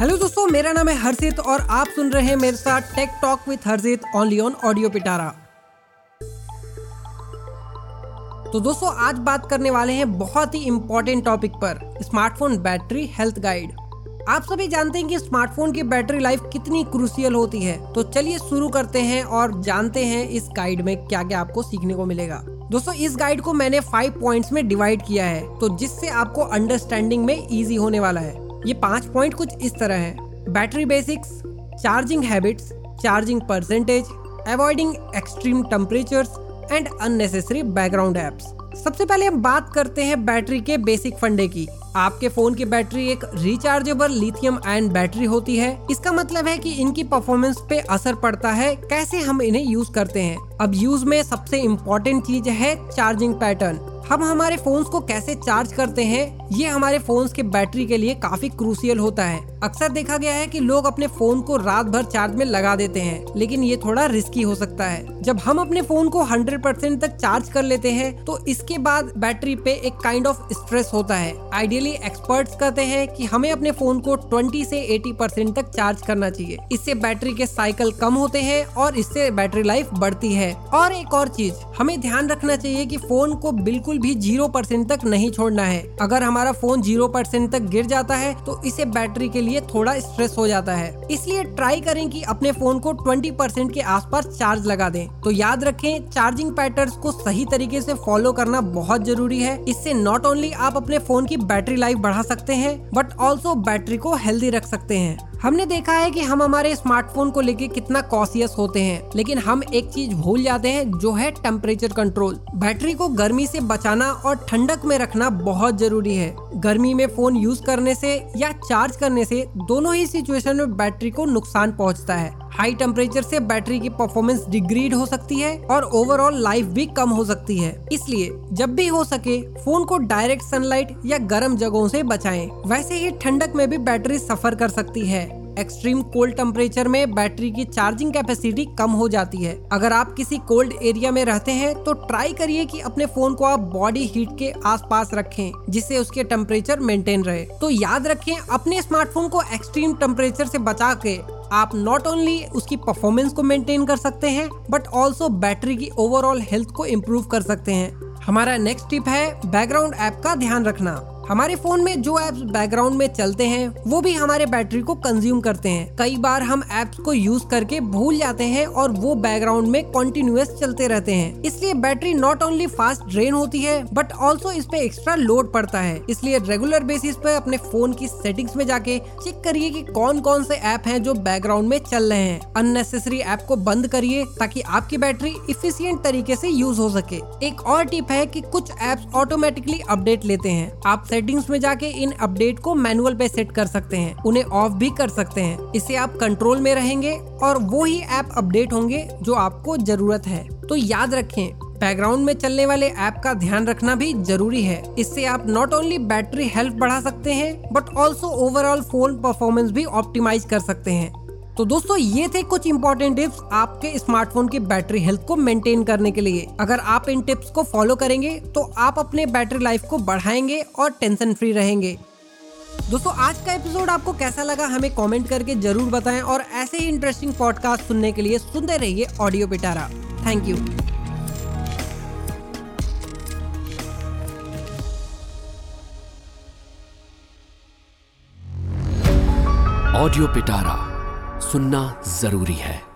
Hello दोस्तों, मेरा नाम है हर्षित और आप सुन रहे हैं मेरे साथ tech talk with Harshit only on audio Pitara तो दोस्तों, आज बात करने वाले हैं बहुत ही इंपॉर्टेंट टॉपिक पर स्मार्टफ़ोन बैटरी हेल्थ गाइड आप सभी जानते हैं कि स्मार्टफ़ोन की बैटरी लाइफ कितनी क्रूसियल होती है। तो चलिए शुरू करते हैं और जानते हैं इस गाइड में क्या क्या आपको सीखने को मिलेगा। दोस्तों, इस गाइड को मैंने फाइव पॉइंट्स में डिवाइड किया है तो जिससे आपको अंडरस्टैंडिंग में इजी होने वाला है। ये पाँच पॉइंट कुछ इस तरह है। Battery basics charging habits charging percentage avoiding extreme temperatures and unnecessary background apps सबसे पहले हम बात करते हैं बैटरी के बेसिक फंडे की। आपके फ़ोन की बैटरी एक रिचार्जेबल लिथियम आयन बैटरी होती है। इसका मतलब है कि इनकी परफॉर्मेंस पे असर पड़ता है। कैसे हम इन्हें यूज़ करते हैं? अब यूज़ में सबसे इम्पोर्टेंट चीज़ है चार्जिंग पैटर्न हम हमारे फोन्स को कैसे चार्ज करते हैं, ये हमारे फोन्स के बैटरी के लिए काफ़ी क्रूसियल होता है। अक्सर देखा गया है कि लोग अपने फ़ोन को रात भर चार्ज में लगा देते हैं, लेकिन ये थोड़ा रिस्की हो सकता है। जब हम अपने फ़ोन को 100 परसेंट तक चार्ज कर लेते हैं तो इसके बाद बैटरी पे एक काइंड ऑफ़ स्ट्रेस होता है। आइडियली एक्सपर्ट्स कहते हैं कि हमें अपने फ़ोन को 20 से 80 परसेंट तक चार्ज करना चाहिए। इससे बैटरी के साइकिल कम होते हैं और इससे बैटरी लाइफ बढ़ती है। और एक और चीज़, हमें ध्यान रखना चाहिए की फ़ोन को बिल्कुल भी ज़ीरो परसेंट तक नहीं छोड़ना है। अगर हमारा फ़ोन ज़ीरो परसेंट तक गिर जाता है तो इसे बैटरी के लिए थोड़ा स्ट्रेस हो जाता है। इसलिए ट्राई करें कि अपने फ़ोन को ट्वेंटी परसेंट के आसपास चार्ज लगा दें। तो याद रखें चार्जिंग पैटर्न को सही तरीके से फॉलो करना बहुत ज़रूरी है। इससे नॉट ओनली आप अपने फ़ोन की बैटरी लाइफ बढ़ा सकते हैं बट ऑल्सो बैटरी को हेल्दी रख सकते हैं। हमने देखा है कि हम हमारे स्मार्टफ़ोन को लेके कितना कॉशियस होते हैं, लेकिन हम एक चीज़ भूल जाते हैं जो है टेम्परेचर कंट्रोल बैटरी को गर्मी से बचाना और ठंडक में रखना बहुत ज़रूरी है। गर्मी में फ़ोन यूज़ करने से या चार्ज करने से दोनों ही सिचुएशन में बैटरी को नुकसान पहुँचता है। हाई टेम्परेचर से बैटरी की परफॉर्मेंस डिग्रीड हो सकती है और ओवरऑल लाइफ भी कम हो सकती है। इसलिए जब भी हो सके फ़ोन को डायरेक्ट सनलाइट या गर्म जगहों से बचाएँ। वैसे ही ठंडक में भी बैटरी सफ़र कर सकती है। एक्सट्रीम कोल्ड टेम्परेचर में बैटरी की चार्जिंग कैपेसिटी कम हो जाती है। अगर आप किसी कोल्ड एरिया में रहते हैं तो ट्राई करिए कि अपने फ़ोन को आप बॉडी हीट के आसपास रखें, जिससे उसके टेम्परेचर मेंटेन रहे। तो याद रखें, अपने स्मार्टफ़ोन को एक्सट्रीम टेम्परेचर से बचा के आप नॉट ओनली उसकी परफॉर्मेंस को मेंटेन कर सकते हैं, बट ऑल्सो बैटरी की ओवरऑल हेल्थ को इम्प्रूव कर सकते हैं। हमारा नेक्स्ट टिप है बैकग्राउंड ऐप का ध्यान रखना। हमारे फ़ोन में जो एप्स बैकग्राउंड में चलते हैं, वो भी हमारे बैटरी को कंज्यूम करते हैं। कई बार हम एप्स को यूज़ करके भूल जाते हैं और वो बैकग्राउंड में कंटिन्यूस चलते रहते हैं। इसलिए battery not only fast drain होती है बट ऑल्सो इस पे एक्स्ट्रा लोड पड़ता है। इसलिए रेगुलर बेसिस पे अपने फ़ोन की सेटिंग्स में जाके चेक करिए कि कौन कौन से ऐप हैं जो बैकग्राउंड में चल रहे हैं। अननेसेसरी ऐप को बंद करिए, ताकि आपकी बैटरी इफिशियंट तरीके से यूज़ हो सके। एक और टिप है कि कुछ ऐप्स ऑटोमेटिकली अपडेट लेते हैं। आप सेटिंग्स में जाके इन अपडेट को मैनुअल पे सेट कर सकते हैं। उन्हें ऑफ़ भी कर सकते हैं। इससे आप कंट्रोल में रहेंगे और वो ही ऐप अपडेट होंगे जो आपको ज़रूरत है। तो याद रखें बैकग्राउंड में चलने वाले ऐप का ध्यान रखना भी ज़रूरी है। इससे आप नॉट ओनली बैटरी हेल्थ बढ़ा सकते हैं but also overall phone performance भी ऑप्टिमाइज कर सकते हैं। तो दोस्तों, ये थे कुछ इंपॉर्टेंट टिप्स आपके स्मार्टफ़ोन की बैटरी हेल्थ को मेंटेन करने के लिए। अगर आप इन टिप्स को फॉलो करेंगे तो आप अपने बैटरी लाइफ को बढ़ाएँगे और टेंशन फ्री रहेंगे। दोस्तों, आज का एपिसोड आपको कैसा लगा, हमें कमेंट करके ज़रूर बताएँ और ऐसे ही इंटरेस्टिंग पॉडकास्ट सुनने के लिए सुनते रहिए audio Pitara thank you audio Pitara सुनना ज़रूरी है।